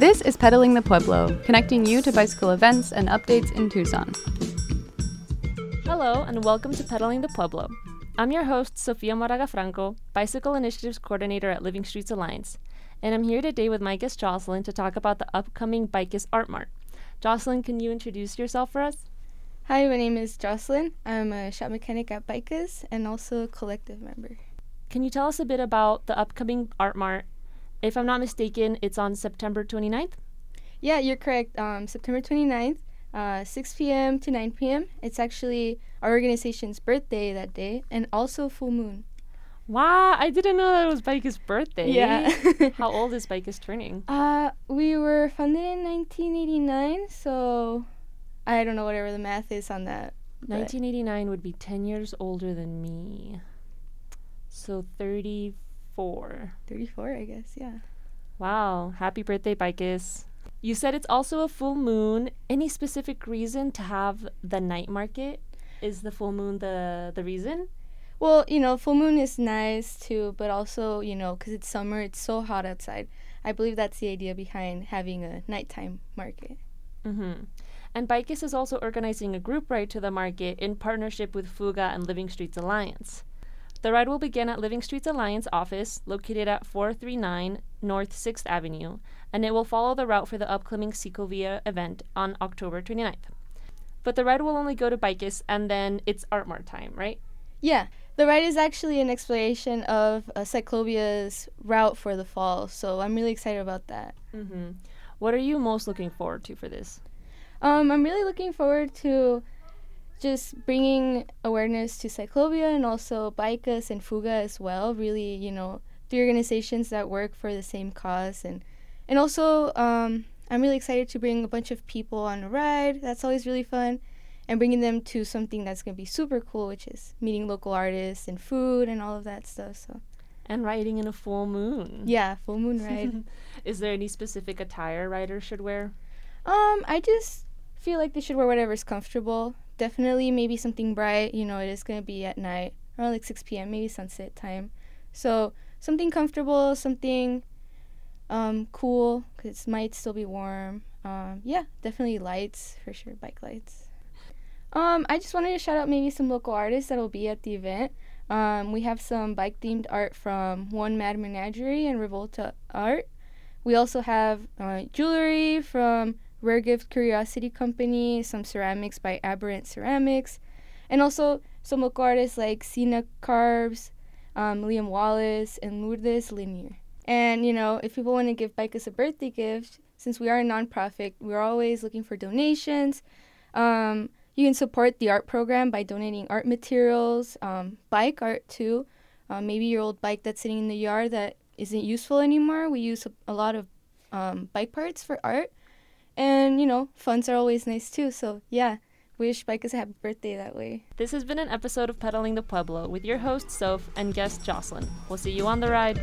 This is Pedaling the Pueblo, connecting you to bicycle events and updates in Tucson. Hello, and welcome to Pedaling the Pueblo. I'm your host, Sofia Moraga Franco, Bicycle Initiatives Coordinator at Living Streets Alliance, and I'm here today with my guest Joselyn to talk about the upcoming BICAS Art Mart. Joselyn, can you introduce yourself for us? Hi, my name is Joselyn. I'm a shop mechanic at BICAS and also a collective member. Can you tell us a bit about the upcoming Art Mart? If I'm not mistaken, it's on September 29th? Yeah, you're correct. Um, September 29th, uh, 6 p.m. to 9 p.m. It's actually our organization's birthday that day and also full moon. Wow, I didn't know that it was BICAS' birthday. Yeah. How old is BICAS turning? Uh, we were funded in 1989, so I don't know whatever the math is on that. 1989 would be 10 years older than me. So 34. 34, I guess, yeah. Wow, happy birthday, BICAS. You said it's also a full moon. Any specific reason to have the night market? Is the full moon the the reason? Well, you know, full moon is nice too, but also, you know, because it's summer, it's so hot outside. I believe that's the idea behind having a nighttime market. Mm-hmm. And BICAS is also organizing a group ride to the market in partnership with Fuga and Living Streets Alliance. The ride will begin at Living Streets Alliance office, located at 439 North 6th Avenue, and it will follow the route for the upcoming Cyclovia event on October 29th. But the ride will only go to BICAS, and then it's Art Mart time, right? Yeah, the ride is actually an exploration of uh, Cyclovia's route for the fall, so I'm really excited about that. Mm-hmm. What are you most looking forward to for this? Um, I'm really looking forward to just bringing awareness to Cyclovia and also BICAS and Fuga as well. Really, you know, the organizations that work for the same cause, and and also um, I'm really excited to bring a bunch of people on a ride. That's always really fun, and bringing them to something that's gonna be super cool, which is meeting local artists and food and all of that stuff. So And riding in a full moon. yeah, full moon ride. Is there any specific attire riders should wear? Um, I just feel like they should wear whatever's comfortable. Definitely, maybe something bright. You know, it is gonna be at night, around like 6 p.m., maybe sunset time. So something comfortable, something um cool, cause it might still be warm. Um, yeah, definitely lights for sure, bike lights. Um, I just wanted to shout out maybe some local artists that'll be at the event. Um, we have some bike themed art from One Mad Menagerie and Revolta Art. We also have uh, jewelry from Rare Gift Curiosity Company, some ceramics by Aberrant Ceramics, and also some local artists like Sina Carbs, um, Liam Wallace, and Lourdes Linear. And you know, if people want to give BICAS a birthday gift, since we are a nonprofit, we're always looking for donations. Um, you can support the art program by donating art materials, um, bike art too. Um, maybe your old bike that's sitting in the yard that isn't useful anymore. We use a, a lot of um, bike parts for art. And, you know, funds are always nice too. So, yeah, wish BICAS a happy birthday that way. This has been an episode of Pedaling the Pueblo with your host, Soph, and guest Joselyn. We'll see you on the ride.